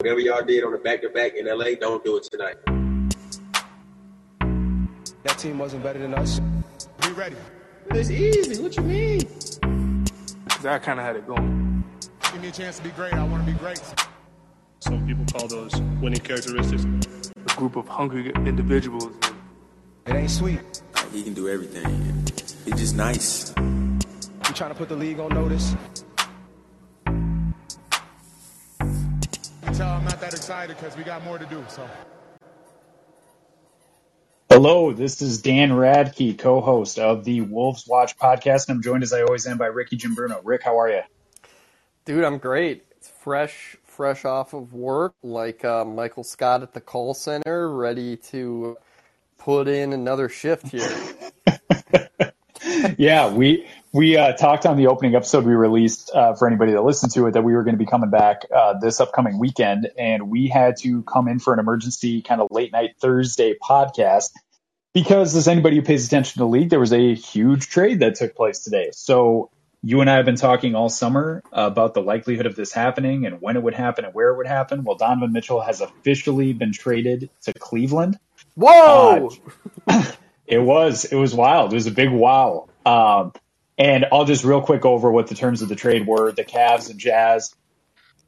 Whatever y'all did on the back to back in LA, don't do it tonight. That team wasn't better than us. Be ready. It's easy. What you mean? I kind of had it going. Give me a chance to be great. I want to be great. Some people call those winning characteristics. A group of hungry individuals. It ain't sweet. He can do everything. He's just nice. You trying to put the league on notice? Tell that excited because we got more to do. So. Hello, this is Dan Radke, co-host of the Wolves Watch podcast, and I'm joined as I always am by Ricky Jimbruno. Rick, how are you? Dude, I'm great. It's fresh, fresh off of work, like uh, Michael Scott at the call center, ready to put in another shift here. yeah, we we uh, talked on the opening episode we released uh, for anybody that listened to it that we were going to be coming back uh, this upcoming weekend, and we had to come in for an emergency kind of late night Thursday podcast because, as anybody who pays attention to the league, there was a huge trade that took place today. So you and I have been talking all summer about the likelihood of this happening and when it would happen and where it would happen. Well, Donovan Mitchell has officially been traded to Cleveland. Whoa! Uh, it was it was wild. It was a big wow. Um, and I'll just real quick over what the terms of the trade were. The Cavs and Jazz.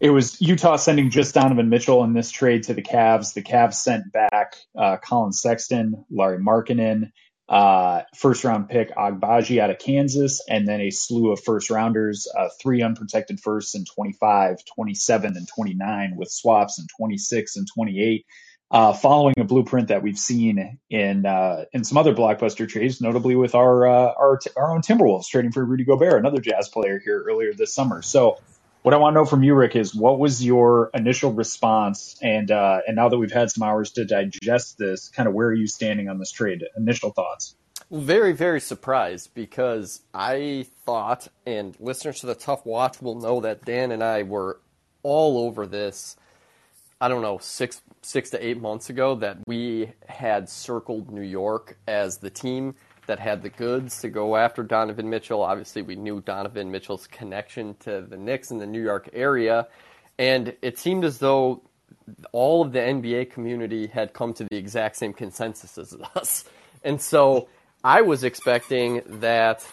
It was Utah sending just Donovan Mitchell in this trade to the Cavs. The Cavs sent back uh, Collin Sexton, Lauri Markkanen, uh, first round pick Agbaji out of Kansas, and then a slew of first rounders, uh, three unprotected firsts in 25, 27, and 29 with swaps in 26 and 28. Uh, following a blueprint that we've seen in uh, in some other blockbuster trades, notably with our uh, our our own Timberwolves trading for Rudy Gobert, another Jazz player here earlier this summer. So, what I want to know from you, Rick, is what was your initial response, and uh, and now that we've had some hours to digest this, kind of where are you standing on this trade? Initial thoughts. Very, very surprised because I thought, and listeners to the Tough Watch will know that Dan and I were all over this. I don't know six six to eight months ago that we had circled New York as the team that had the goods to go after Donovan Mitchell. Obviously, we knew Donovan Mitchell's connection to the Knicks in the New York area, and it seemed as though all of the NBA community had come to the exact same consensus as us. And so I was expecting that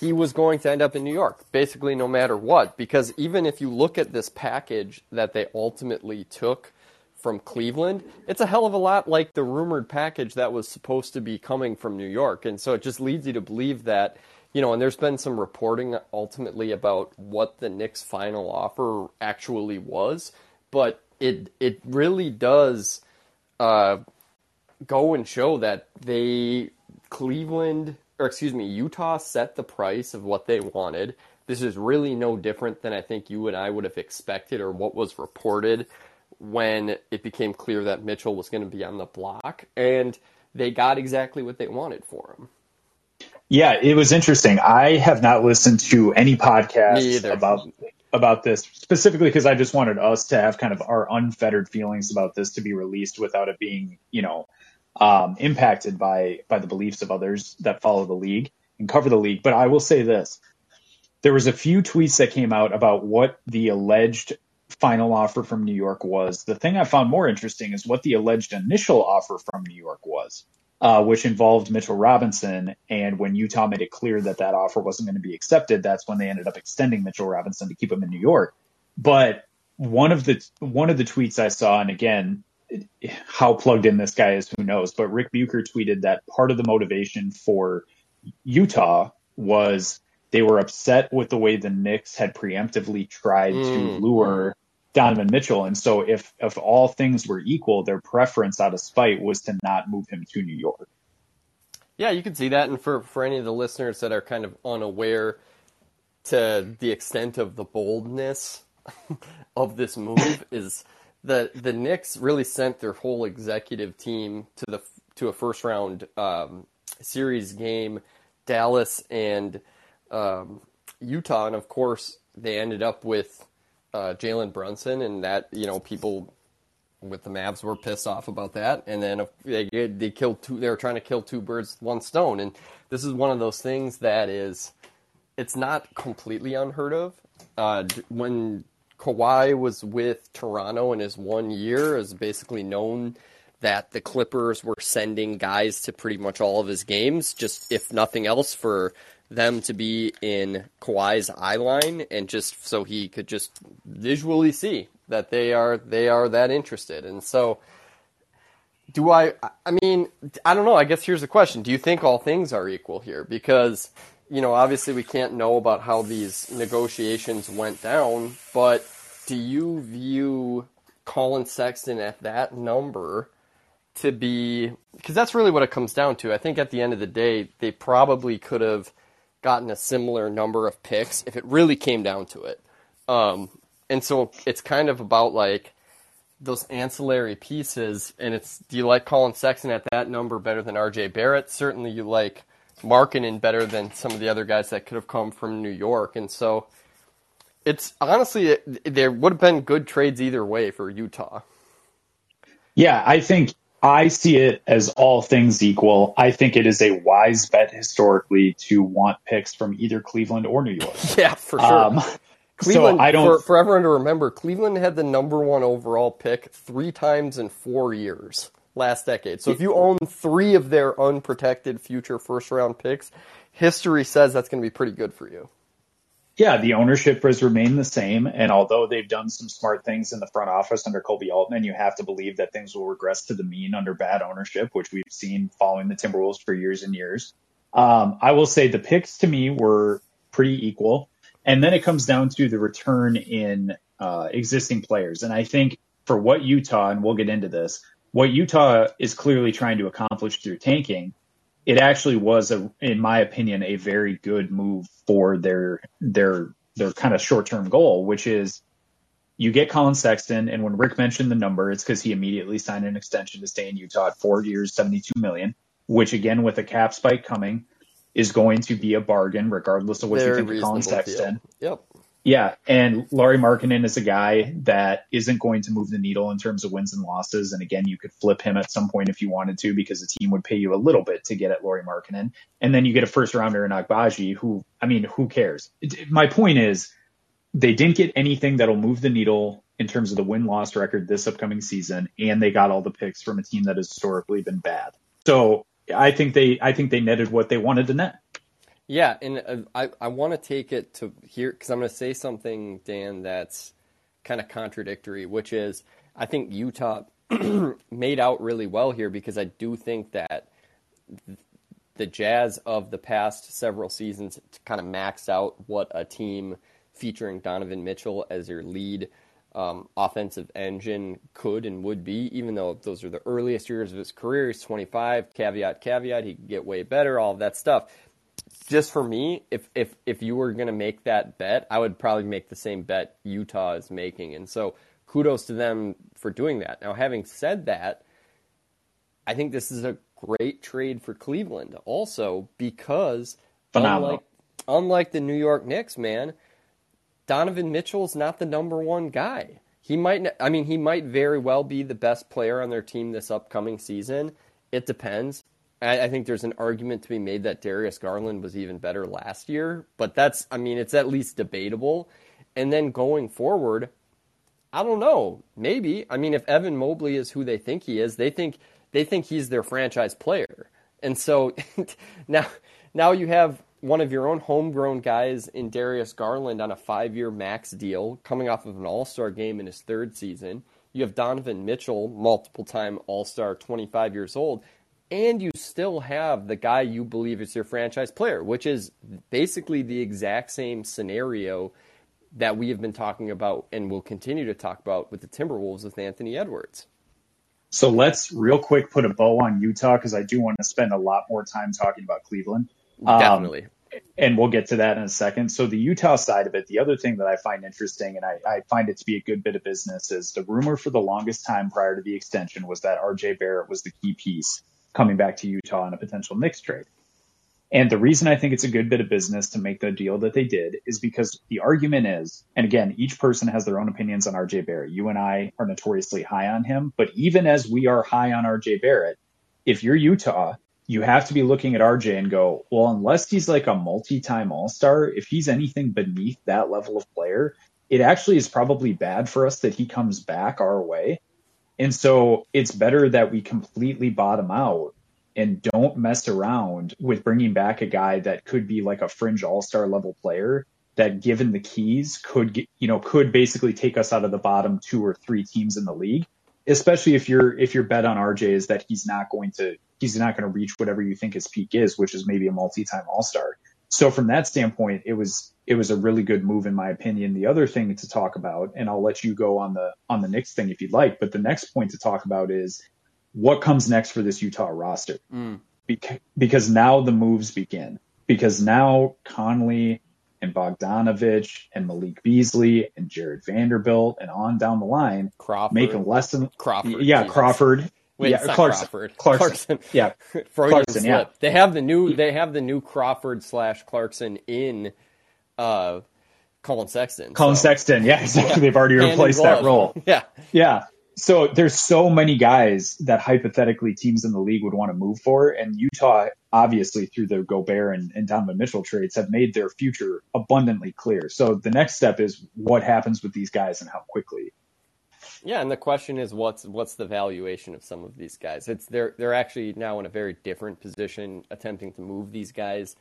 he was going to end up in New York, basically no matter what, because even if you look at this package that they ultimately took from Cleveland, it's a hell of a lot like the rumored package that was supposed to be coming from New York. And so it just leads you to believe that, you know, and there's been some reporting ultimately about what the Knicks' final offer actually was, but it it really does uh, go and show that they Cleveland or excuse me, Utah set the price of what they wanted. This is really no different than I think you and I would have expected or what was reported when it became clear that Mitchell was going to be on the block, and they got exactly what they wanted for him. Yeah, it was interesting. I have not listened to any podcast about about this specifically because I just wanted us to have kind of our unfettered feelings about this to be released without it being, you know, um, impacted by by the beliefs of others that follow the league and cover the league. But I will say this: there was a few tweets that came out about what the alleged final offer from New York was. The thing I found more interesting is what the alleged initial offer from New York was, uh, which involved Mitchell Robinson. And when Utah made it clear that that offer wasn't going to be accepted, that's when they ended up extending Mitchell Robinson to keep him in New York. But one of the one of the tweets I saw, and again, how plugged in this guy is, who knows? But Ric Bucher tweeted that part of the motivation for Utah was they were upset with the way the Knicks had preemptively tried mm. to lure Donovan Mitchell. And so if if all things were equal, their preference out of spite was to not move him to New York. Yeah, you can see that. And for, for any of the listeners that are kind of unaware to the extent of the boldness of this move is the the Knicks really sent their whole executive team to the to a first round um, series game, Dallas and um, Utah, and of course they ended up with uh, Jalen Brunson, and that you know people with the Mavs were pissed off about that, and then they they killed two. They were trying to kill two birds with one stone, and this is one of those things that is, it's not completely unheard of. Uh, when Kawhi was with Toronto in his one year, is basically known that the Clippers were sending guys to pretty much all of his games, just if nothing else, for them to be in Kawhi's eye line and just so he could just visually see that they are they are that interested. And so do I I mean, I don't know, I guess here's the question. Do you think all things are equal here? Because you know, obviously we can't know about how these negotiations went down, but do you view Collin Sexton at that number to be because that's really what it comes down to. I think at the end of the day, they probably could have gotten a similar number of picks if it really came down to it. Um, and so it's kind of about like those ancillary pieces. And it's do you like Collin Sexton at that number better than RJ Barrett? Certainly you like Markkanen better than some of the other guys that could have come from New York. And so it's honestly, it, there would have been good trades either way for Utah. Yeah, I think I see it as all things equal. I think it is a wise bet historically to want picks from either Cleveland or New York. Yeah, for sure. Um, Cleveland, so I don't, for, for everyone to remember, Cleveland had the number one overall pick three times in four years last decade. So if you own three of their unprotected future first round picks, history says that's going to be pretty good for you yeah, the ownership has remained the same. And although they've done some smart things in the front office under Koby Altman, you have to believe that things will regress to the mean under bad ownership, which we've seen following the Timberwolves for years and years. Um, I will say the picks to me were pretty equal. And then it comes down to the return in uh, existing players. And I think for what Utah, and we'll get into this, what Utah is clearly trying to accomplish through tanking it actually was a, in my opinion, a very good move for their their their kind of short term goal, which is you get Collin Sexton, and when Rick mentioned the number, it's because he immediately signed an extension to stay in Utah at four years, seventy two million, which again with a cap spike coming is going to be a bargain regardless of what very you think of Collin Sexton. Deal. Yep. Yeah, and Lauri Markkanen is a guy that isn't going to move the needle in terms of wins and losses. And again, you could flip him at some point if you wanted to, because the team would pay you a little bit to get at Lauri Markkanen, and then you get a first rounder in Agbaji, who I mean, who cares? My point is, they didn't get anything that'll move the needle in terms of the win loss record this upcoming season, and they got all the picks from a team that has historically been bad. So I think they I think they netted what they wanted to net. Yeah, and uh, I, I want to take it to here because I'm going to say something, Dan, that's kind of contradictory, which is I think Utah made out really well here because I do think that the Jazz of the past several seasons kind of maxed out what a team featuring Donovan Mitchell as your lead um, offensive engine could and would be, even though those are the earliest years of his career. He's 25, caveat, caveat, he could get way better, all of that stuff just for me, if if if you were going to make that bet, I would probably make the same bet Utah is making. And so kudos to them for doing that. Now, having said that, I think this is a great trade for Cleveland also because unlike unlike the New York Knicks, man, Donovan Mitchell is not the number one guy. He might I mean he might very well be the best player on their team this upcoming season. It depends. I, I think there's an argument to be made that Darius Garland was even better last year, but that's, I mean, it's at least debatable. And then going forward, I don't know. Maybe. I mean, if Evan Mobley is who they think he is, they think they think he's their franchise player. And so now now you have one of your own homegrown guys in Darius Garland on a five year max deal coming off of an all star game in his third season. You have Donovan Mitchell, multiple time all star, 25 years old and you still have the guy you believe is your franchise player, which is basically the exact same scenario that we have been talking about and will continue to talk about with the Timberwolves with Anthony Edwards. So let's real quick put a bow on Utah because I do want to spend a lot more time talking about Cleveland. Definitely. Um, and we'll get to that in a second. So the Utah side of it, the other thing that I find interesting and I, I, find it to be a good bit of business is the rumor for the longest time prior to the extension was that RJ Barrett was the key piece coming back to Utah in a potential Knicks trade. And the reason I think it's a good bit of business to make the deal that they did is because the argument is, and again, each person has their own opinions on RJ Barrett. You and I are notoriously high on him, but even as we are high on RJ Barrett, if you're Utah, you have to be looking at RJ and go, well, unless he's like a multi-time all-star, if he's anything beneath that level of player, it actually is probably bad for us that he comes back our way. And so it's better that we completely bottom out and don't mess around with bringing back a guy that could be like a fringe all-star level player that given the keys could get, you know could basically take us out of the bottom two or three teams in the league especially if your if your bet on RJ is that he's not going to he's not going to reach whatever you think his peak is which is maybe a multi-time all-star so from that standpoint it was it was a really good move in my opinion the other thing to talk about and I'll let you go on the on the Knicks thing if you'd like but the next point to talk about is what comes next for this Utah roster mm. Beca- because now the moves begin because now Conley and Bogdanovich and Malik Beasley and Jarred Vanderbilt and on down the line Crawford. make a lesson. Crawford. Yeah, Crawford. Wait, yeah, Clarkson. Crawford. Clarkson. Clarkson. Yeah, Freudian Clarkson, slip. Yeah. They have the new. They have the new Crawford slash Clarkson in. Uh, Collin Sexton. Collin so. Sexton. Yeah, exactly. Yeah. They've already replaced that role. Yeah. Yeah so there's so many guys that hypothetically teams in the league would want to move for, and Utah, obviously through the Gobert and, and Donovan Mitchell trades, have made their future abundantly clear. So the next step is what happens with these guys and how quickly. Yeah, and the question is what's what's the valuation of some of these guys? It's they're they're actually now in a very different position attempting to move these guys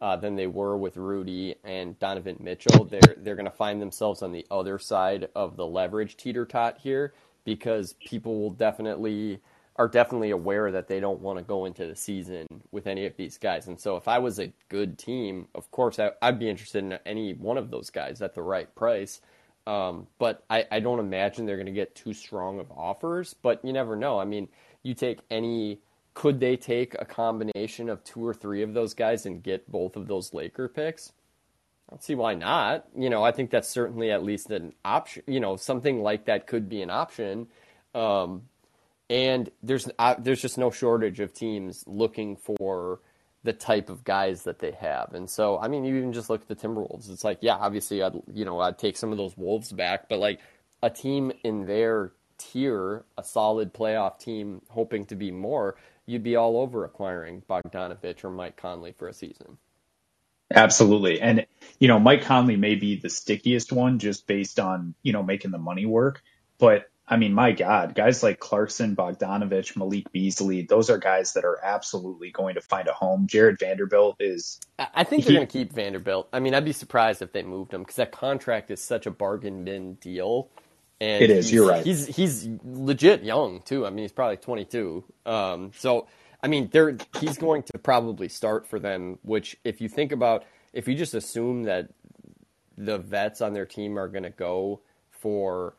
uh, than they were with Rudy and Donovan Mitchell. They're they're going to find themselves on the other side of the leverage teeter tot here because people will definitely are definitely aware that they don't want to go into the season with any of these guys. And so if I was a good team, of course I, would be interested in any one of those guys at the right price. Um, but I, I don't imagine they're going to get too strong of offers. But you never know. I mean, you take any. Could they take a combination of two or three of those guys and get both of those Laker picks? I don't see why not. You know, I think that's certainly at least an option. You know, something like that could be an option. Um, and there's uh, there's just no shortage of teams looking for the type of guys that they have. And so, I mean, you even just look at the Timberwolves. It's like, yeah, obviously, I'd you know I'd take some of those Wolves back, but like a team in their tier, a solid playoff team, hoping to be more, you'd be all over acquiring Bogdanovich or Mike Conley for a season. Absolutely. And, you know, Mike Conley may be the stickiest one just based on, you know, making the money work. But I mean, my God, guys like Clarkson, Bogdanovich, Malik Beasley, those are guys that are absolutely going to find a home. Jarred Vanderbilt is. I think they're going to keep Vanderbilt. I mean, I'd be surprised if they moved him because that contract is such a bargain bin deal. And it is. You're right. He's he's legit young too. I mean, he's probably 22. Um, so I mean, they he's going to probably start for them. Which, if you think about, if you just assume that the vets on their team are going to go for,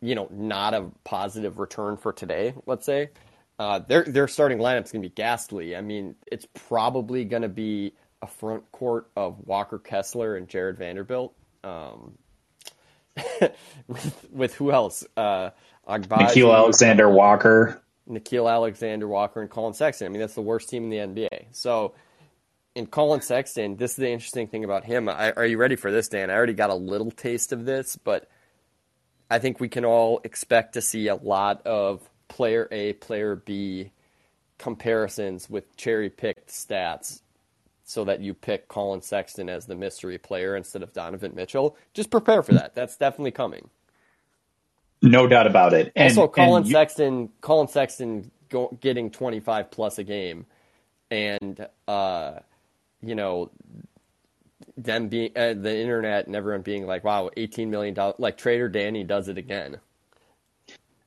you know, not a positive return for today, let's say, uh, their their starting lineup's going to be ghastly. I mean, it's probably going to be a front court of Walker Kessler and Jarred Vanderbilt. Um, with with who else? Uh, Nickeil Alexander Walker. Nickeil Alexander Walker and Collin Sexton. I mean, that's the worst team in the NBA. So, in Collin Sexton, this is the interesting thing about him. I, are you ready for this, Dan? I already got a little taste of this, but I think we can all expect to see a lot of player A, player B comparisons with cherry picked stats so that you pick Collin Sexton as the mystery player instead of Donovan Mitchell. Just prepare for that. That's definitely coming. No doubt about it. And, also, Collin and you, Sexton, Collin Sexton go, getting 25 plus a game, and uh, you know them being uh, the internet and everyone being like, "Wow, 18 million dollars!" Like Trader Danny does it again.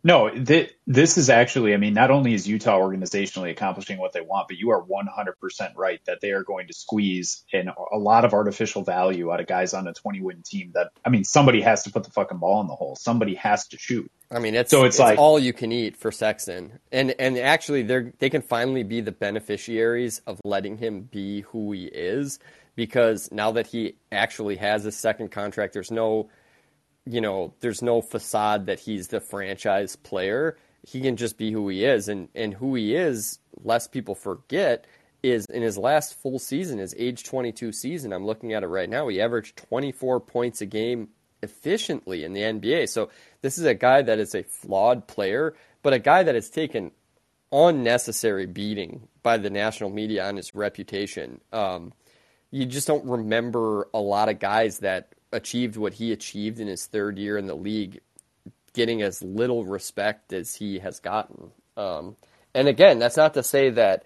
No, th- this is actually, I mean, not only is Utah organizationally accomplishing what they want, but you are 100% right that they are going to squeeze in a lot of artificial value out of guys on a 20 win team that, I mean, somebody has to put the fucking ball in the hole. Somebody has to shoot. I mean, it's, so it's, it's like all you can eat for Sexton. And, and actually they're, they can finally be the beneficiaries of letting him be who he is because now that he actually has a second contract, there's no, you know, there's no facade that he's the franchise player. He can just be who he is, and and who he is, less people forget, is in his last full season, his age 22 season. I'm looking at it right now. He averaged 24 points a game efficiently in the NBA. So this is a guy that is a flawed player, but a guy that has taken unnecessary beating by the national media on his reputation. Um, you just don't remember a lot of guys that achieved what he achieved in his third year in the league, getting as little respect as he has gotten. Um, and again, that's not to say that,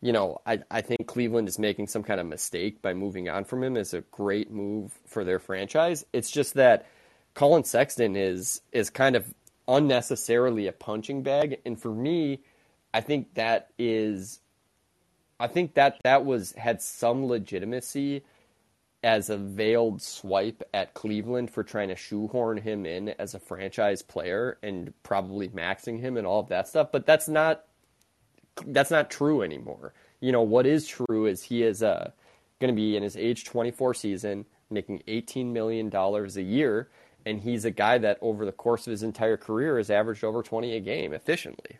you know, I, I think Cleveland is making some kind of mistake by moving on from him. It's a great move for their franchise. It's just that Collin Sexton is is kind of unnecessarily a punching bag, and for me, I think that is, I think that that was had some legitimacy as a veiled swipe at Cleveland for trying to shoehorn him in as a franchise player and probably maxing him and all of that stuff. But that's not that's not true anymore. You know what is true is he is uh, going to be in his age 24 season making 18 million dollars a year and he's a guy that over the course of his entire career has averaged over 20 a game efficiently.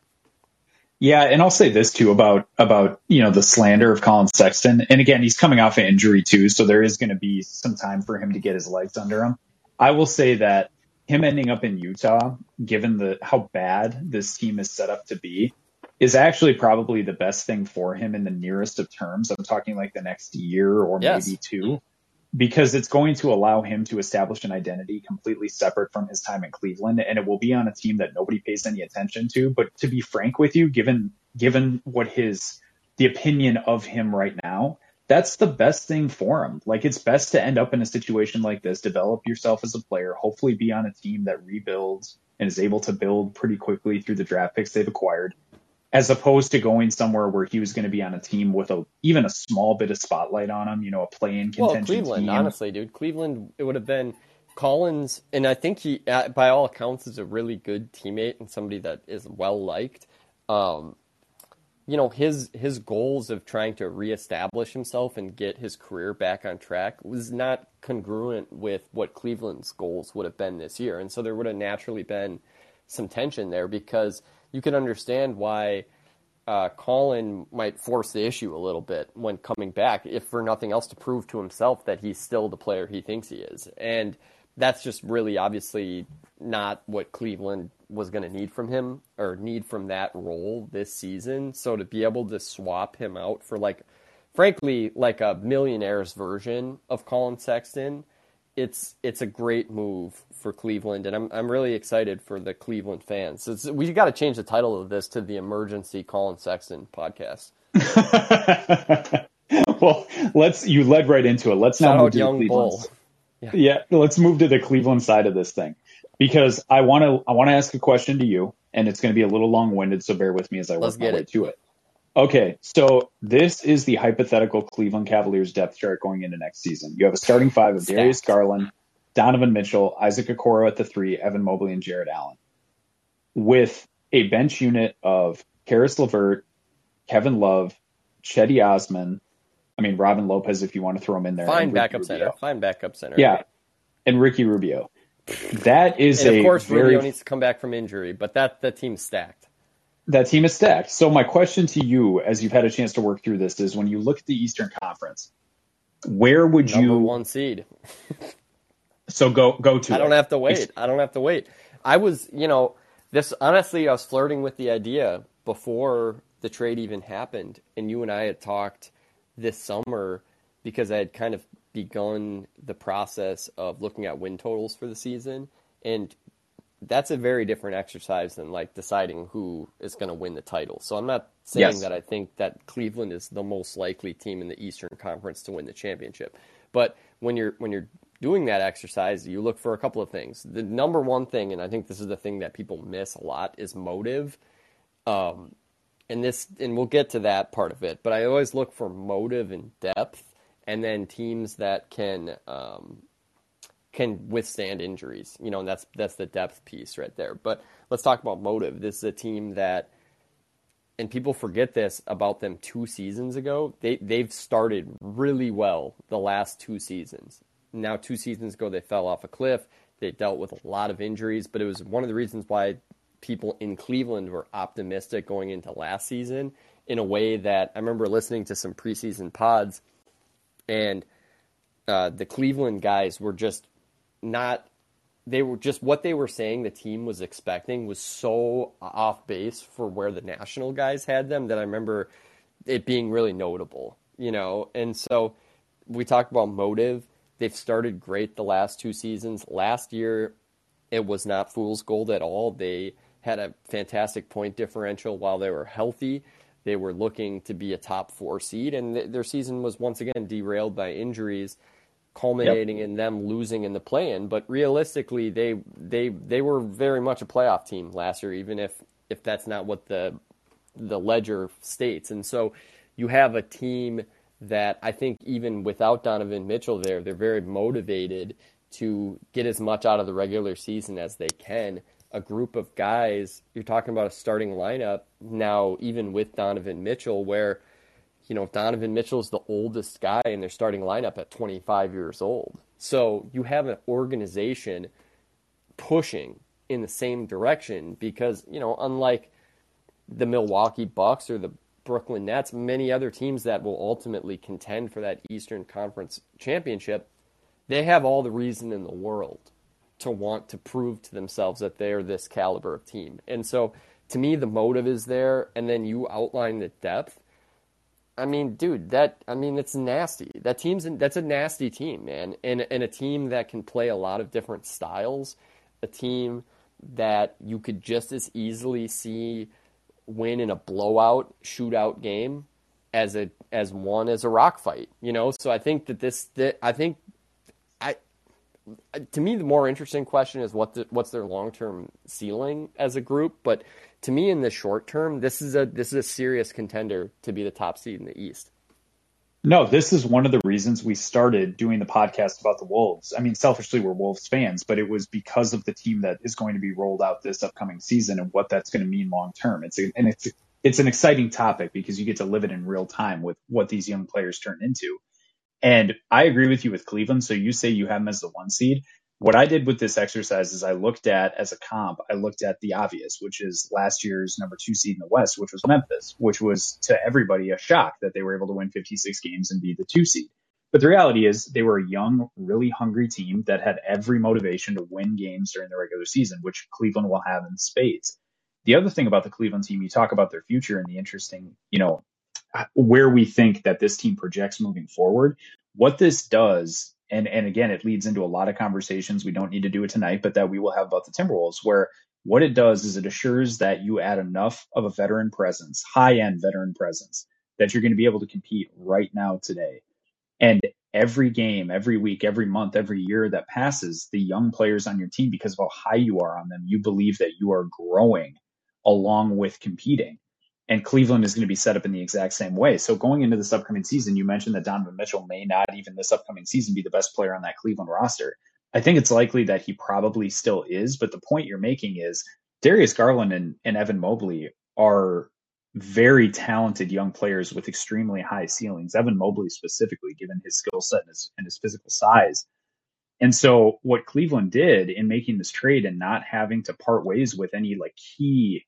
Yeah, and I'll say this too about about you know the slander of Collin Sexton. And again, he's coming off an injury too, so there is going to be some time for him to get his legs under him. I will say that him ending up in Utah, given the how bad this team is set up to be, is actually probably the best thing for him in the nearest of terms. I'm talking like the next year or yes. maybe two because it's going to allow him to establish an identity completely separate from his time in Cleveland and it will be on a team that nobody pays any attention to. But to be frank with you given given what his the opinion of him right now that's the best thing for him. Like it's best to end up in a situation like this develop yourself as a player hopefully be on a team that rebuilds and is able to build pretty quickly through the draft picks they've acquired as opposed to going somewhere where he was going to be on a team with a even a small bit of spotlight on him, you know, a play-in contention. Well, Cleveland, team. honestly, dude, Cleveland, it would have been Collins, and I think he, by all accounts, is a really good teammate and somebody that is well liked. Um, you know, his his goals of trying to reestablish himself and get his career back on track was not congruent with what Cleveland's goals would have been this year, and so there would have naturally been some tension there because you can understand why uh, Collin might force the issue a little bit when coming back, if for nothing else to prove to himself that he's still the player he thinks he is. And that's just really obviously not what Cleveland was going to need from him or need from that role this season. So to be able to swap him out for like, frankly, like a millionaire's version of Collin Sexton, it's it's a great move for Cleveland, and I'm I'm really excited for the Cleveland fans. It's, we got to change the title of this to the Emergency Collin Sexton podcast. well, let's you led right into it. Let's Shout now move to Young the Cleveland. Bull. Yeah. yeah, let's move to the Cleveland side of this thing because I want to I want to ask a question to you, and it's going to be a little long winded, so bear with me as I let's work my way it. to it. Okay, so this is the hypothetical Cleveland Cavaliers depth chart going into next season. You have a starting five of Darius Garland, Donovan Mitchell, Isaac Okoro at the three, Evan Mobley, and Jarrett Allen. With a bench unit of Caris LeVert, Kevin Love, Cedi Osman, I mean Robin Lopez if you want to throw him in there. Fine backup center. Fine backup center. Yeah. And Ricky Rubio. That is and a of course very... Rubio needs to come back from injury, but that the team's stacked that team is stacked. So my question to you, as you've had a chance to work through this, is when you look at the Eastern Conference, where would Number you one seed? so go go to. I don't have to wait. I don't have to wait. I was, you know, this honestly, I was flirting with the idea before the trade even happened, and you and I had talked this summer because I had kind of begun the process of looking at win totals for the season, and that's a very different exercise than like deciding who is going to win the title. So I'm not saying yes. that I think that Cleveland is the most likely team in the Eastern Conference to win the championship. But when you're when you're doing that exercise, you look for a couple of things. The number one thing, and I think this is the thing that people miss a lot, is motive. Um, and this, and we'll get to that part of it. But I always look for motive and depth, and then teams that can um, can withstand injuries. You know, and that's that's the depth piece right there. But let's talk about motive. This is a team that and people forget this about them two seasons ago. They they've started really well the last two seasons. Now two seasons ago they fell off a cliff. They dealt with a lot of injuries, but it was one of the reasons why people in Cleveland were optimistic going into last season in a way that I remember listening to some preseason pods and uh, the Cleveland guys were just not they were just what they were saying the team was expecting was so off base for where the national guys had them that I remember it being really notable, you know. And so we talked about motive. They've started great the last two seasons. Last year, it was not fool's gold at all. They had a fantastic point differential while they were healthy. They were looking to be a top four seed, and th- their season was once again derailed by injuries, culminating yep. in them losing in the play-in. But realistically, they they they were very much a playoff team last year, even if if that's not what the the ledger states. And so you have a team that I think even without Donovan Mitchell there, they're very motivated to get as much out of the regular season as they can. A group of guys, you're talking about a starting lineup now, even with Donovan Mitchell, where, you know, Donovan Mitchell is the oldest guy in their starting lineup at 25 years old. So you have an organization pushing in the same direction because, you know, unlike the Milwaukee Bucks or the Brooklyn Nets, many other teams that will ultimately contend for that Eastern Conference championship, they have all the reason in the world to want to prove to themselves that they're this caliber of team. And so to me the motive is there and then you outline the depth. I mean, dude, that I mean it's nasty. That team's that's a nasty team, man. And and a team that can play a lot of different styles, a team that you could just as easily see win in a blowout shootout game as a as one as a rock fight you know so i think that this that i think i to me the more interesting question is what the, what's their long-term ceiling as a group but to me in the short term this is a this is a serious contender to be the top seed in the east no, this is one of the reasons we started doing the podcast about the Wolves. I mean, selfishly, we're Wolves fans, but it was because of the team that is going to be rolled out this upcoming season and what that's going to mean long term. It's a, and it's it's an exciting topic because you get to live it in real time with what these young players turn into. And I agree with you with Cleveland. So you say you have them as the one seed what I did with this exercise is I looked at as a comp, I looked at the obvious, which is last year's number two seed in the West, which was Memphis, which was to everybody a shock that they were able to win 56 games and be the two seed. But the reality is they were a young, really hungry team that had every motivation to win games during the regular season, which Cleveland will have in spades. The other thing about the Cleveland team, you talk about their future and the interesting, you know, where we think that this team projects moving forward. What this does and and again, it leads into a lot of conversations. We don't need to do it tonight, but that we will have about the Timberwolves, where what it does is it assures that you add enough of a veteran presence, high end veteran presence, that you're going to be able to compete right now today. And every game, every week, every month, every year that passes, the young players on your team, because of how high you are on them, you believe that you are growing along with competing and Cleveland is going to be set up in the exact same way. So going into this upcoming season, you mentioned that Donovan Mitchell may not even this upcoming season be the best player on that Cleveland roster. I think it's likely that he probably still is, but the point you're making is Darius Garland and, and Evan Mobley are very talented young players with extremely high ceilings. Evan Mobley specifically, given his skill set and his, and his physical size. And so what Cleveland did in making this trade and not having to part ways with any like key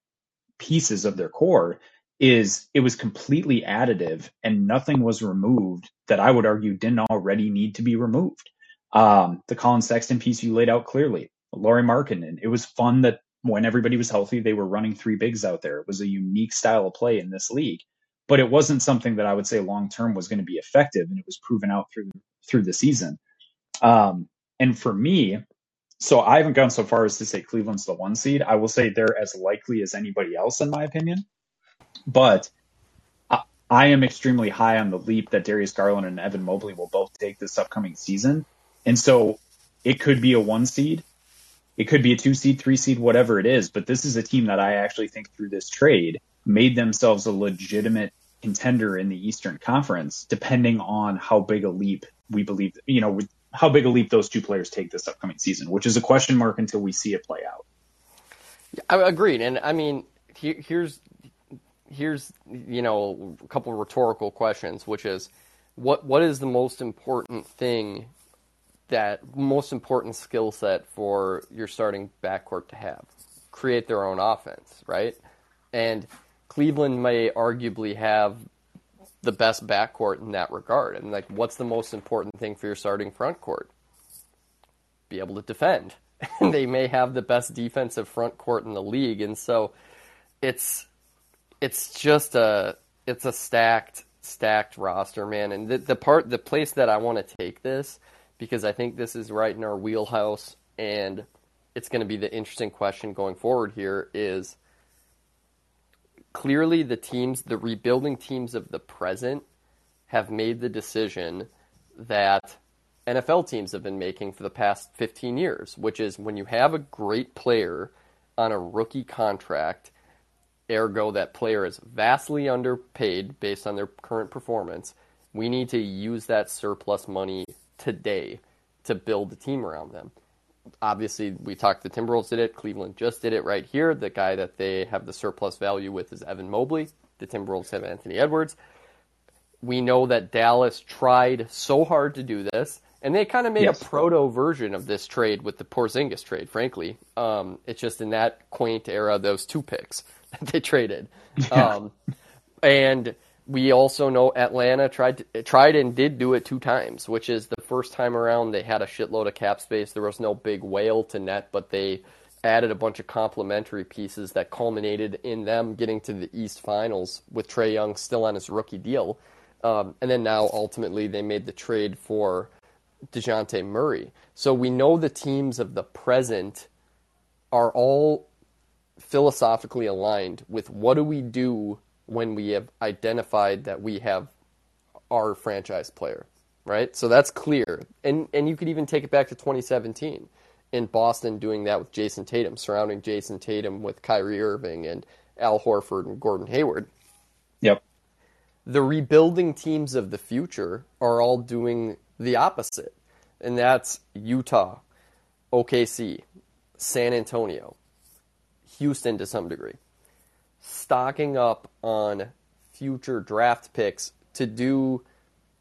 pieces of their core is it was completely additive and nothing was removed that I would argue didn't already need to be removed. Um, the Collin Sexton piece you laid out clearly, Lauri Markkanen. It was fun that when everybody was healthy, they were running three bigs out there. It was a unique style of play in this league, but it wasn't something that I would say long term was going to be effective, and it was proven out through through the season. Um, and for me, so I haven't gone so far as to say Cleveland's the one seed. I will say they're as likely as anybody else, in my opinion. But I, I am extremely high on the leap that Darius Garland and Evan Mobley will both take this upcoming season. And so it could be a one seed. It could be a two seed, three seed, whatever it is. But this is a team that I actually think through this trade made themselves a legitimate contender in the Eastern Conference, depending on how big a leap we believe, you know, how big a leap those two players take this upcoming season, which is a question mark until we see it play out. I agreed, and I mean, here's here's you know a couple rhetorical questions, which is what what is the most important thing that most important skill set for your starting backcourt to have? Create their own offense, right? And Cleveland may arguably have the best backcourt in that regard. And like, what's the most important thing for your starting front court? Be able to defend. they may have the best defensive front court in the league, and so it's it's just a it's a stacked stacked roster, man. And the, the part the place that I want to take this because I think this is right in our wheelhouse, and it's going to be the interesting question going forward. Here is clearly the teams, the rebuilding teams of the present, have made the decision that NFL teams have been making for the past 15 years, which is when you have a great player on a rookie contract, ergo that player is vastly underpaid based on their current performance, we need to use that surplus money today to build a team around them. Obviously, we talked the Timberwolves did it, Cleveland just did it right here. The guy that they have the surplus value with is Evan Mobley. The Timberwolves have Anthony Edwards. We know that Dallas tried so hard to do this and they kind of made yes. a proto version of this trade with the Porzingis trade. Frankly, um, it's just in that quaint era, those two picks that they traded. Yeah. Um, and we also know Atlanta tried to, tried and did do it two times, which is the first time around they had a shitload of cap space. There was no big whale to net, but they added a bunch of complementary pieces that culminated in them getting to the East Finals with Trae Young still on his rookie deal. Um, and then now ultimately they made the trade for Dejounte Murray. So we know the teams of the present are all philosophically aligned with what do we do when we have identified that we have our franchise player, right? So that's clear. And and you could even take it back to 2017 in Boston doing that with Jayson Tatum, surrounding Jayson Tatum with Kyrie Irving and Al Horford and Gordon Hayward. Yep. The rebuilding teams of the future are all doing the opposite, and that's Utah, OKC, San Antonio, Houston to some degree, stocking up on future draft picks to do,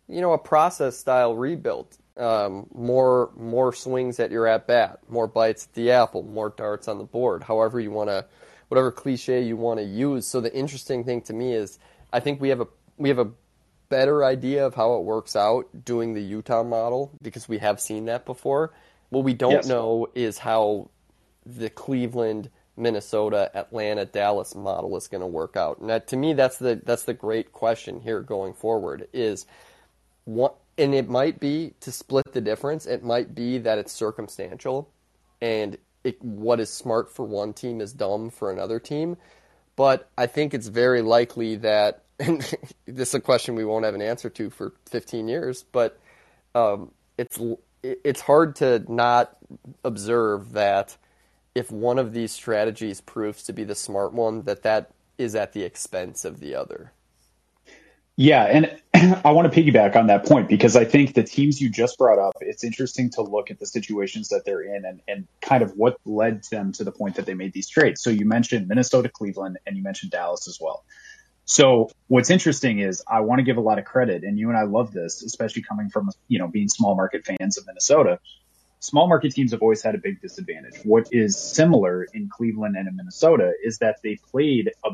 you know, a process style rebuild. Um, more more swings at your at bat, more bites at the apple, more darts on the board. However you want to, whatever cliche you want to use. So the interesting thing to me is, I think we have a we have a better idea of how it works out doing the Utah model because we have seen that before. What we don't yes. know is how the Cleveland, Minnesota, Atlanta, Dallas model is going to work out. And that, to me, that's the that's the great question here going forward. Is and it might be to split the difference. It might be that it's circumstantial, and it, what is smart for one team is dumb for another team. But I think it's very likely that and this is a question we won't have an answer to for 15 years, but um, it's it's hard to not observe that if one of these strategies proves to be the smart one, that that is at the expense of the other. Yeah, and I want to piggyback on that point because I think the teams you just brought up, it's interesting to look at the situations that they're in and, and kind of what led them to the point that they made these trades. So you mentioned Minnesota, Cleveland, and you mentioned Dallas as well. So what's interesting is I want to give a lot of credit, and you and I love this, especially coming from you know being small market fans of Minnesota. Small market teams have always had a big disadvantage. What is similar in Cleveland and in Minnesota is that they played a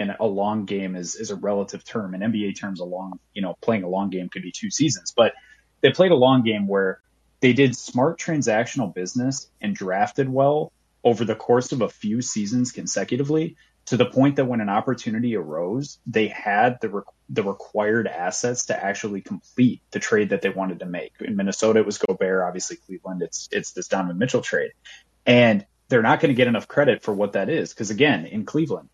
and a long game is, is a relative term. In NBA terms, a long, you know, playing a long game could be two seasons, but they played a long game where they did smart transactional business and drafted well over the course of a few seasons consecutively to the point that when an opportunity arose, they had the re- the required assets to actually complete the trade that they wanted to make. In Minnesota, it was Gobert. Obviously, Cleveland, it's it's this Donovan Mitchell trade, and they're not going to get enough credit for what that is because again, in Cleveland,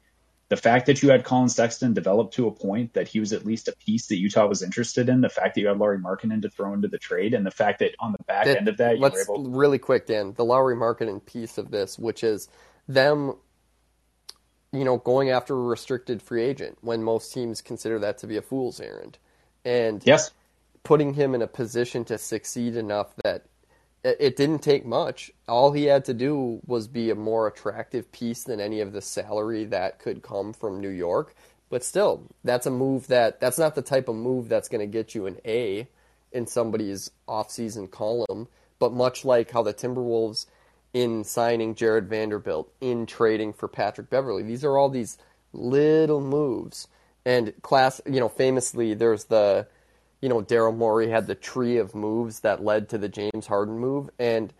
the fact that you had Collin Sexton develop to a point that he was at least a piece that Utah was interested in, the fact that you had Lauri Markkanen to throw into the trade, and the fact that on the back that, end of that, you let's were able really quick, Dan, the Lauri Markkanen piece of this, which is them you know, going after a restricted free agent when most teams consider that to be a fool's errand. And yes. putting him in a position to succeed enough that it didn't take much. All he had to do was be a more attractive piece than any of the salary that could come from New York. But still, that's a move that that's not the type of move that's going to get you an A in somebody's offseason column. But much like how the Timberwolves in signing Jarred Vanderbilt, in trading for Patrick Beverley. These are all these little moves. And class, you know, famously, there's the, you know, Daryl Morey had the tree of moves that led to the James Harden move, and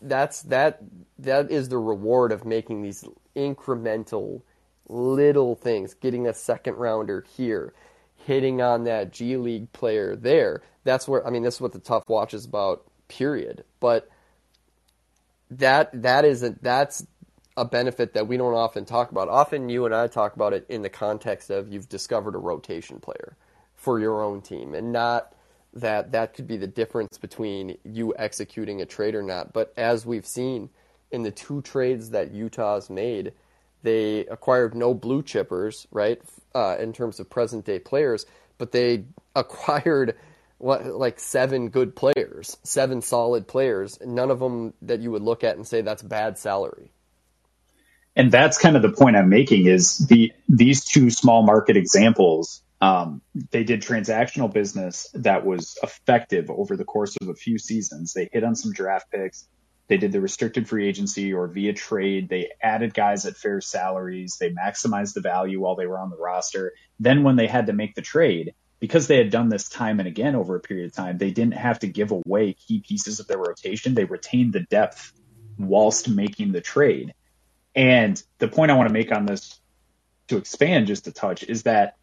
that's that. That is the reward of making these incremental little things, getting a second rounder here, hitting on that G League player there. That's where I mean this is what the tough watch is about. Period. But that that isn't that's a benefit that we don't often talk about. Often you and I talk about it in the context of you've discovered a rotation player for your own team, and not that that could be the difference between you executing a trade or not. But as we've seen in the two trades that Utah's made, they acquired no blue chippers, right, uh, in terms of present day players, but they acquired what like seven good players, seven solid players, none of them that you would look at and say that's bad salary. And that's kind of the point I'm making is the these two small market examples. Um, they did transactional business that was effective over the course of a few seasons. They hit on some draft picks. They did the restricted free agency or via trade. They added guys at fair salaries. They maximized the value while they were on the roster. Then when they had to make the trade, because they had done this time and again over a period of time, they didn't have to give away key pieces of their rotation. They retained the depth whilst making the trade. And the point I want to make on this to expand just a touch is that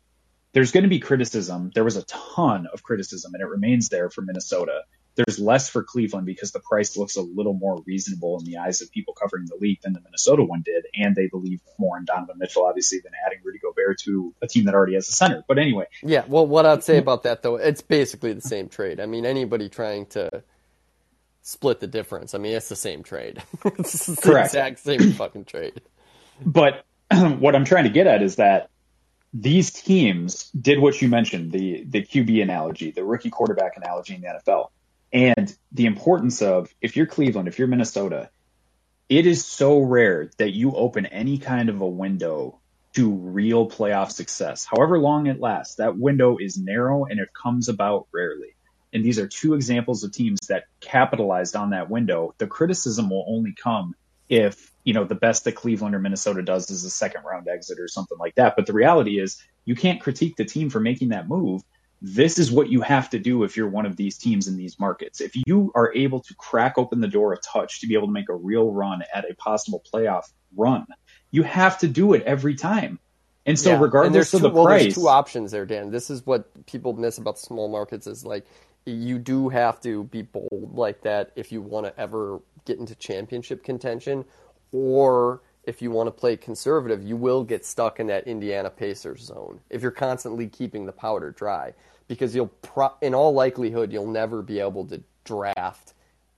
there's going to be criticism. There was a ton of criticism and it remains there for Minnesota. There's less for Cleveland because the price looks a little more reasonable in the eyes of people covering the league than the Minnesota one did. And they believe more in Donovan Mitchell, obviously, than adding Rudy Gobert to a team that already has a center. But anyway. Yeah. Well, what I'd say about that, though, it's basically the same trade. I mean, anybody trying to split the difference. I mean, it's the same trade. it's the Correct. exact same fucking trade. But what I'm trying to get at is that these teams did what you mentioned, the the QB analogy, the rookie quarterback analogy in the NFL. And the importance of if you're Cleveland, if you're Minnesota, it is so rare that you open any kind of a window to real playoff success. However long it lasts, that window is narrow and it comes about rarely. And these are two examples of teams that capitalized on that window. The criticism will only come if, you know, the best that Cleveland or Minnesota does is a second round exit or something like that. But the reality is you can't critique the team for making that move. This is what you have to do if you're one of these teams in these markets. If you are able to crack open the door a touch to be able to make a real run at a possible playoff run, you have to do it every time. And so, Yeah. regardless and of there's the well, price, there's two options there, Dan. This is what people miss about small markets is like you do have to be bold like that if you want to ever get into championship contention, or if you want to play conservative, you will get stuck in that Indiana Pacers zone if you're constantly keeping the powder dry because you'll pro- in all likelihood you'll never be able to draft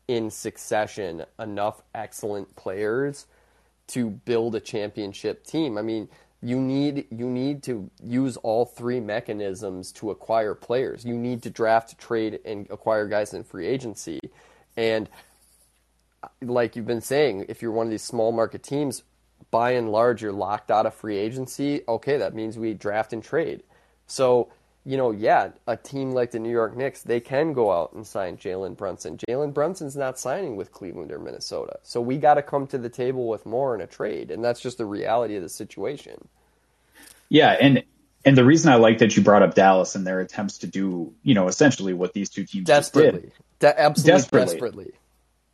in succession enough excellent players to build a championship team. I mean, you need you need to use all three mechanisms to acquire players. You need to draft, trade, and acquire guys in free agency. And like you've been saying, if you're one of these small market teams, by and large, you're locked out of free agency. Okay, that means we draft and trade. So, you know, yeah, a team like the New York Knicks, they can go out and sign Jalen Brunson. Jalen Brunson's not signing with Cleveland or Minnesota. So we got to come to the table with more in a trade. And that's just the reality of the situation. Yeah, and and the reason I like that you brought up Dallas and their attempts to do, you know, essentially what these two teams just did. Desperately. De- absolutely Desperately. desperately.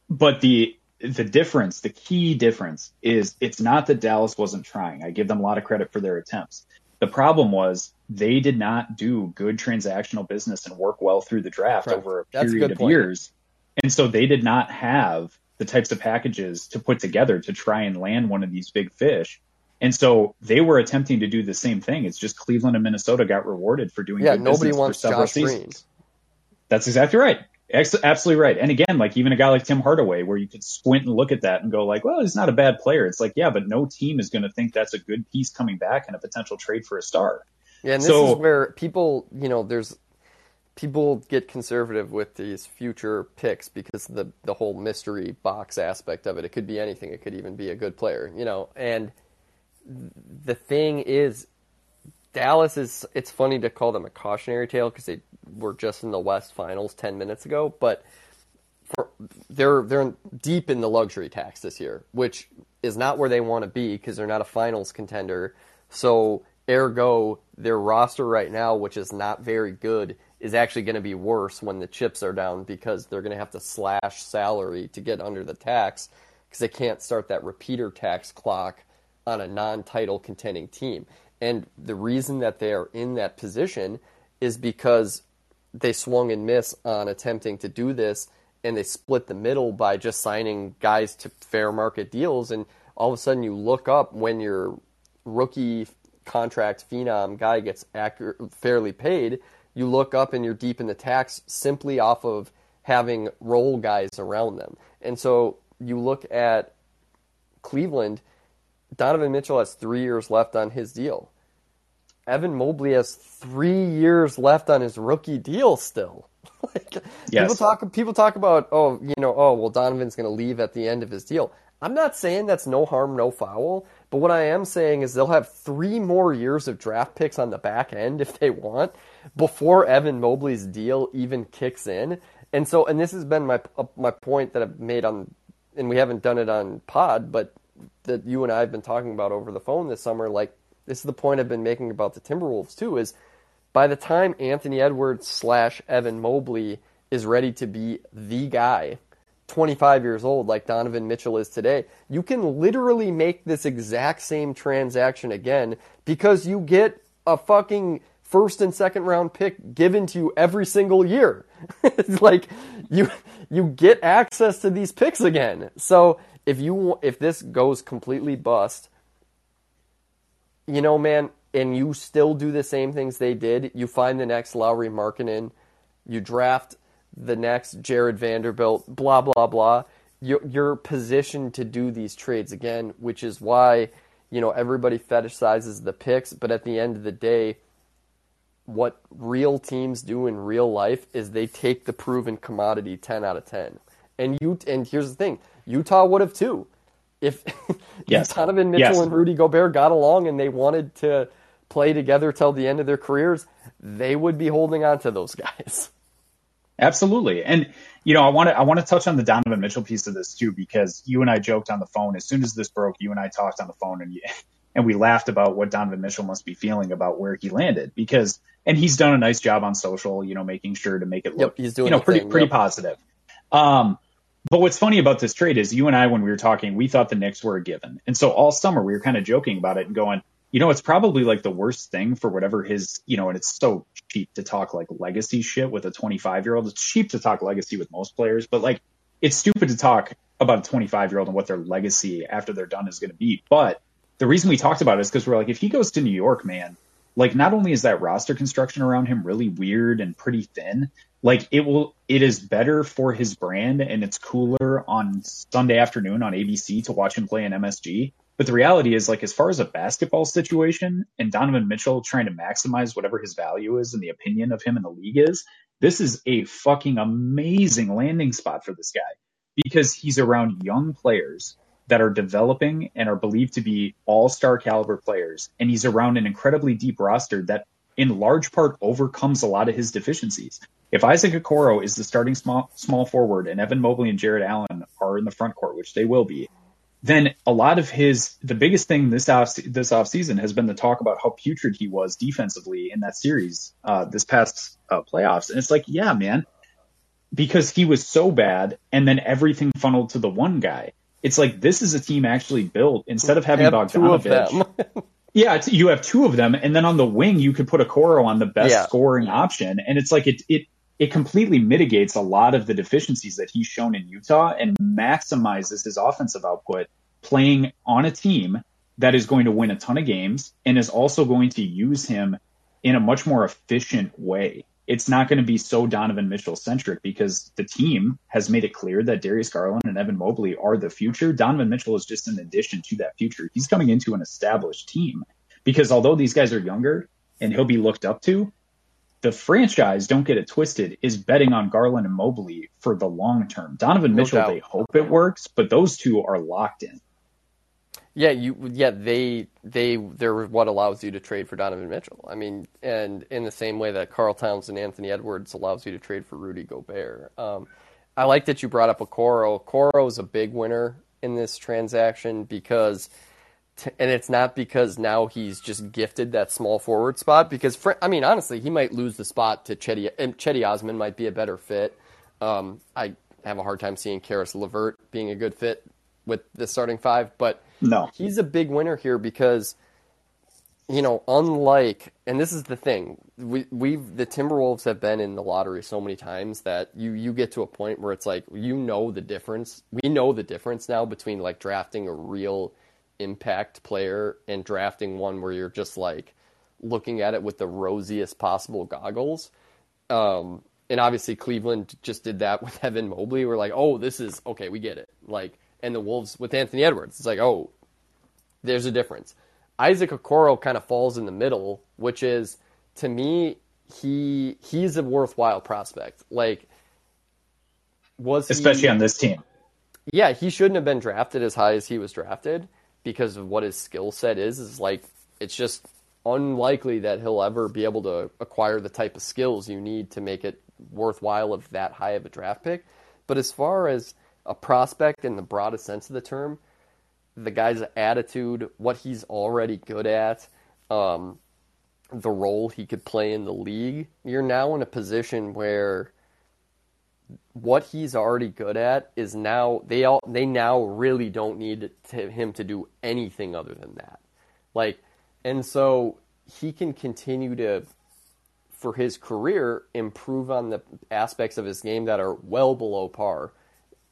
But the the difference, the key difference is it's not that Dallas wasn't trying. I give them a lot of credit for their attempts. The problem was they did not do good transactional business and work well through the draft Correct. over a That's period good of point. years. And so they did not have the types of packages to put together to try and land one of these big fish. And so they were attempting to do the same thing. It's just Cleveland and Minnesota got rewarded for doing Yeah, good nobody business for wants several Josh Green. seasons. That's exactly right. Absolutely right. And again, like even a guy like Tim Hardaway, where you could squint and look at that and go like, well, he's not a bad player. It's like, yeah, but no team is going to think that's a good piece coming back and a potential trade for a star. Yeah, and this So- is where people, you know, there's people get conservative with these future picks because the the whole mystery box aspect of it. It could be anything. It could even be a good player, you know. And the thing is, Dallas is. It's funny to call them a cautionary tale because they were just in the West Finals ten minutes ago, but for, they're they're deep in the luxury tax this year, which is not where they want to be because they're not a finals contender. So ergo, their roster right now, which is not very good, is actually going to be worse when the chips are down because they're going to have to slash salary to get under the tax because they can't start that repeater tax clock on a non-title contending team. And the reason that they are in that position is because they swung and miss on attempting to do this and they split the middle by just signing guys to fair market deals. And all of a sudden you look up when your rookie contract phenom guy gets accurate, fairly paid you look up and you're deep in the tax simply off of having role guys around them. And so you look at Cleveland Donovan Mitchell has three years left on his deal Evan Mobley has three years left on his rookie deal still like, yes. People talk people talk about oh you know oh well Donovan's going to leave at the end of his deal. I'm not saying that's no harm no foul, but what I am saying is they'll have three more years of draft picks on the back end if they want before Evan Mobley's deal even kicks in. And so and this has been my uh, my point that I've made on and we haven't done it on pod, but that you and I have been talking about over the phone this summer like this is the point I've been making about the Timberwolves too is by the time Anthony Edwards slash Evan Mobley is ready to be the guy, 25 years old, like Donovan Mitchell is today, you can literally make this exact same transaction again because you get a fucking first and second round pick given to you every single year. it's like you you get access to these picks again. So if you if this goes completely bust, you know, man, and you still do the same things they did, you find the next Lauri Markkanen, you draft the next Jarred Vanderbilt, blah blah blah. You're, you're positioned to do these trades again, which is why you know everybody fetishizes the picks, but at the end of the day, what real teams do in real life is they take the proven commodity ten out of ten. And you and here's the thing, Utah would have too. If, yes. if Donovan Mitchell yes. and Rudy Gobert got along and they wanted to play together till the end of their careers, they would be holding on to those guys. Absolutely. And you know, I want to I want to touch on the Donovan Mitchell piece of this too because you and I joked on the phone as soon as this broke, you and I talked on the phone and you, and we laughed about what Donovan Mitchell must be feeling about where he landed because and he's done a nice job on social, you know, making sure to make it look yep, he's doing you know pretty thing, pretty yep. positive. Um but what's funny about this trade is you and I when we were talking, we thought the Knicks were a given. And so all summer we were kind of joking about it and going, you know, it's probably like the worst thing for whatever his, you know, and it's so cheap to talk like legacy shit with a 25 year old. It's cheap to talk legacy with most players, but like it's stupid to talk about a 25 year old and what their legacy after they're done is going to be. But the reason we talked about it is because we're like, if he goes to New York, man, like not only is that roster construction around him really weird and pretty thin, like it will, it is better for his brand and it's cooler on Sunday afternoon on ABC to watch him play in MSG but the reality is, like, as far as a basketball situation and Donovan Mitchell trying to maximize whatever his value is and the opinion of him in the league is, this is a fucking amazing landing spot for this guy because he's around young players that are developing and are believed to be all star caliber players. And he's around an incredibly deep roster that in large part overcomes a lot of his deficiencies. If Isaac Okoro is the starting small, small forward and Evan Mobley and Jarrett Allen are in the front court, which they will be, then a lot of his the biggest thing this off this off season has been the talk about how putrid he was defensively in that series uh, this past uh, playoffs, and it's like, yeah, man, because he was so bad, and then everything funneled to the one guy. It's like this is a team actually built instead of having Bogdanovich. yeah, you have two of them, and then on the wing you could put Okoro on the best yeah. scoring option, and it's like it it it completely mitigates a lot of the deficiencies that he's shown in Utah and maximizes his offensive output playing on a team that is going to win a ton of games and is also going to use him in a much more efficient way. It's not going to be so Donovan Mitchell centric because the team has made it clear that Darius Garland and Evan Mobley are the future. Donovan Mitchell is just an addition to that future. He's coming into an established team because although these guys are younger and he'll be looked up to, the franchise, don't get it twisted, is betting on Garland and Mobley for the long term. Donovan Mitchell, doubt. they hope it works, but those two are locked in. Yeah, you yeah they they they're what allows you to trade for Donovan Mitchell. I mean, and in the same way that Karl Towns and Anthony Edwards allows you to trade for Rudy Gobert. Um, I like that you brought up a Okoro. Okoro is a big winner in this transaction because and it's not because now he's just gifted that small forward spot. Because I mean, honestly, he might lose the spot to Cedi. And Cedi Osman might be a better fit. Um, I have a hard time seeing Caris LeVert being a good fit with the starting five, but No. He's a big winner here because you know, unlike and this is the thing, we we've the Timberwolves have been in the lottery so many times that you you get to a point where it's like you know the difference. We know the difference now between like drafting a real impact player and drafting one where you're just like looking at it with the rosiest possible goggles. Um, and obviously Cleveland just did that with Evan Mobley. We're like, oh, this is okay, we get it. Like, and the Wolves with Anthony Edwards, it's like, oh, there's a difference. Isaac Okoro kind of falls in the middle, which is to me, he he's a worthwhile prospect. Like, was especially he, on this team? Yeah, he shouldn't have been drafted as high as he was drafted because of what his skill set is. Is like it's just unlikely that he'll ever be able to acquire the type of skills you need to make it worthwhile of that high of a draft pick. But as far as a prospect in the broadest sense of the term, the guy's attitude, what he's already good at, um, the role he could play in the league, you're now in a position where what he's already good at is now they all they now really don't need to, him to do anything other than that. Like and so he can continue to for his career improve on the aspects of his game that are well below par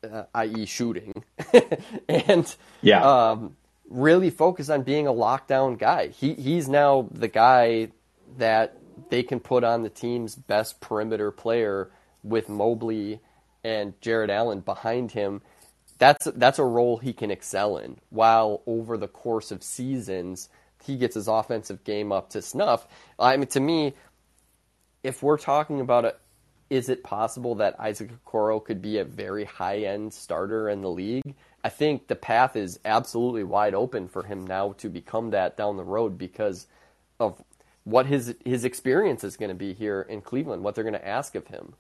uh, i.e., shooting, and yeah, um, really focus on being a lockdown guy. He he's now the guy that they can put on the team's best perimeter player with Mobley and Jarrett Allen behind him. That's that's a role he can excel in. While over the course of seasons, he gets his offensive game up to snuff. I mean, to me, if we're talking about a is it possible that Isaac Okoro could be a very high end starter in the league? I think the path is absolutely wide open for him now to become that down the road because of what his his experience is going to be here in Cleveland, what they're going to ask of him.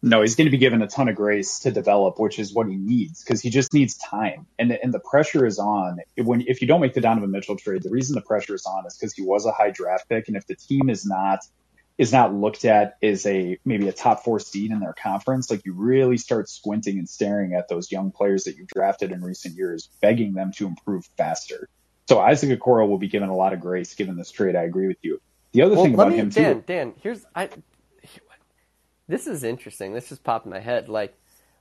No, he's going to be given a ton of grace to develop, which is what he needs because he just needs time. And and the pressure is on. When if you don't make the Donovan Mitchell trade, the reason the pressure is on is because he was a high draft pick, and if the team is not is not looked at as a maybe a top four seed in their conference, like you really start squinting and staring at those young players that you've drafted in recent years, begging them to improve faster. So Isaac Okoro will be given a lot of grace given this trade. I agree with you. The other well, thing about me, him Dan, too. Dan, here's I. This is interesting. This just popped in my head. Like,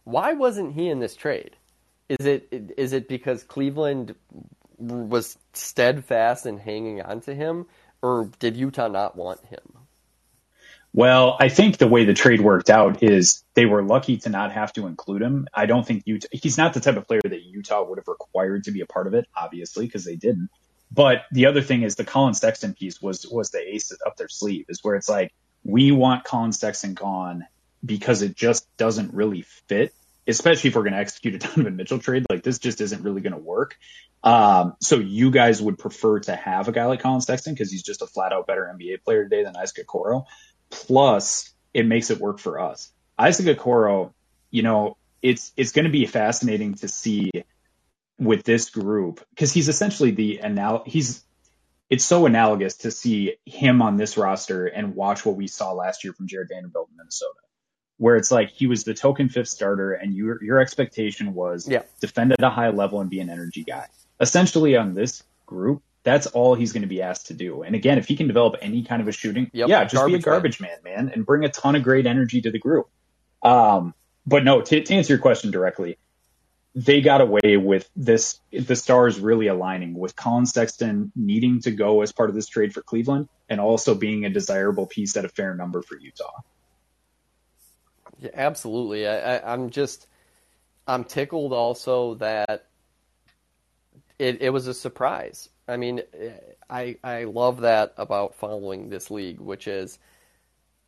why wasn't he in this trade? Is it is it because Cleveland was steadfast in hanging on to him, or did Utah not want him? Well, I think the way the trade worked out is they were lucky to not have to include him. I don't think Utah, he's not the type of player that Utah would have required to be a part of it, obviously, because they didn't. But the other thing is the Collin Sexton piece was, was the ace up their sleeve is where it's like, we want Collin Sexton gone because it just doesn't really fit, especially if we're going to execute a Donovan Mitchell trade. Like this just isn't really going to work. Um, so you guys would prefer to have a guy like Collin Sexton because he's just a flat out better NBA player today than Isaac Okoro plus it makes it work for us. Isaac Okoro, you know, it's it's going to be fascinating to see with this group because he's essentially the anal he's it's so analogous to see him on this roster and watch what we saw last year from Jarred Vanderbilt in Minnesota, where it's like he was the token fifth starter and your your expectation was yeah. defend at a high level and be an energy guy. Essentially on this group, that's all he's going to be asked to do. And again, if he can develop any kind of a shooting, yep, yeah, just be a garbage man. man, man, and bring a ton of great energy to the group. Um, but no, to, to answer your question directly, they got away with this. The stars really aligning with Collin Sexton needing to go as part of this trade for Cleveland, and also being a desirable piece at a fair number for Utah. Yeah, absolutely. I, I, I'm just, I'm tickled also that it, it was a surprise. I mean, I I love that about following this league, which is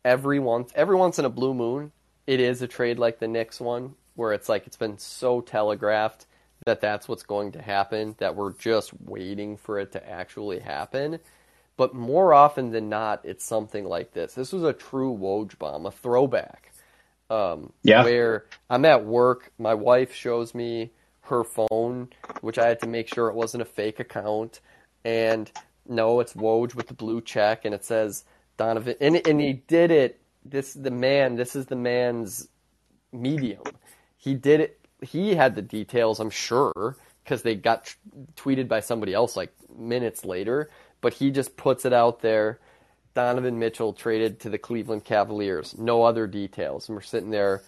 every once every once in a blue moon, it is a trade like the Knicks one, where it's like it's been so telegraphed that that's what's going to happen that we're just waiting for it to actually happen. But more often than not, it's something like this. This was a true Woj bomb, a throwback. Um, yeah. Where I'm at work, my wife shows me her phone, which I had to make sure it wasn't a fake account and no, it's Woj with the blue check, and it says Donovan, and and he did it. This the man. This is the man's medium. He did it. He had the details, I'm sure, because they got t- tweeted by somebody else like minutes later, but he just puts it out there. Donovan Mitchell traded to the Cleveland Cavaliers. No other details. And we're sitting there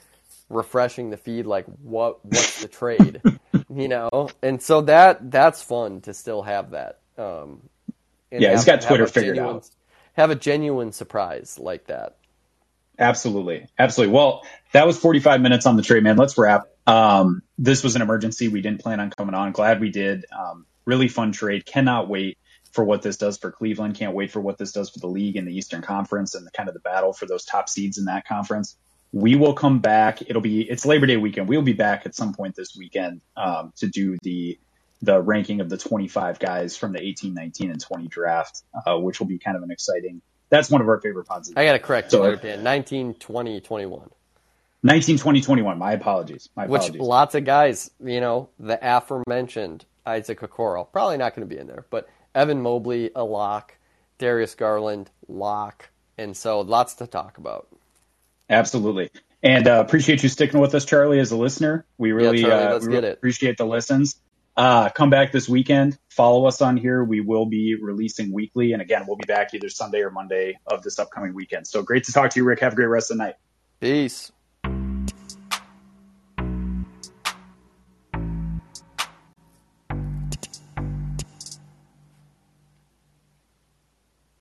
refreshing the feed like what what's the trade? you know? And so that that's fun to still have that. Um, yeah, have, he's got Twitter figured genuine, out. Have a genuine surprise like that. Absolutely. Absolutely. Well, that was 45 minutes on the trade, man. Let's wrap. Um, this was an emergency. We didn't plan on coming on. Glad we did. Um, really fun trade. Cannot wait for what this does for Cleveland. Can't wait for what this does for the league and the Eastern Conference and the kind of the battle for those top seeds in that conference. We will come back. It'll be it's Labor Day weekend. We'll be back at some point this weekend um, to do the the ranking of the 25 guys from the 18, 19, and 20 draft, uh, which will be kind of an exciting. That's one of our favorite pods. I got to correct so, you Dan. 19, 20, 21. 19, 20, 21. My apologies. My apologies. Which lots of guys, you know, the aforementioned Isaac Okoro, probably not going to be in there, but Evan Mobley, a lock, Darius Garland, lock, and so lots to talk about. Absolutely. And uh, appreciate you sticking with us, Charlie, as a listener. We really, yeah, Charlie, uh, we really appreciate the listens. Uh, come back this weekend. Follow us on here. We will be releasing weekly. And again, we'll be back either Sunday or Monday of this upcoming weekend. So great to talk to you, Rick. Have a great rest of the night. Peace.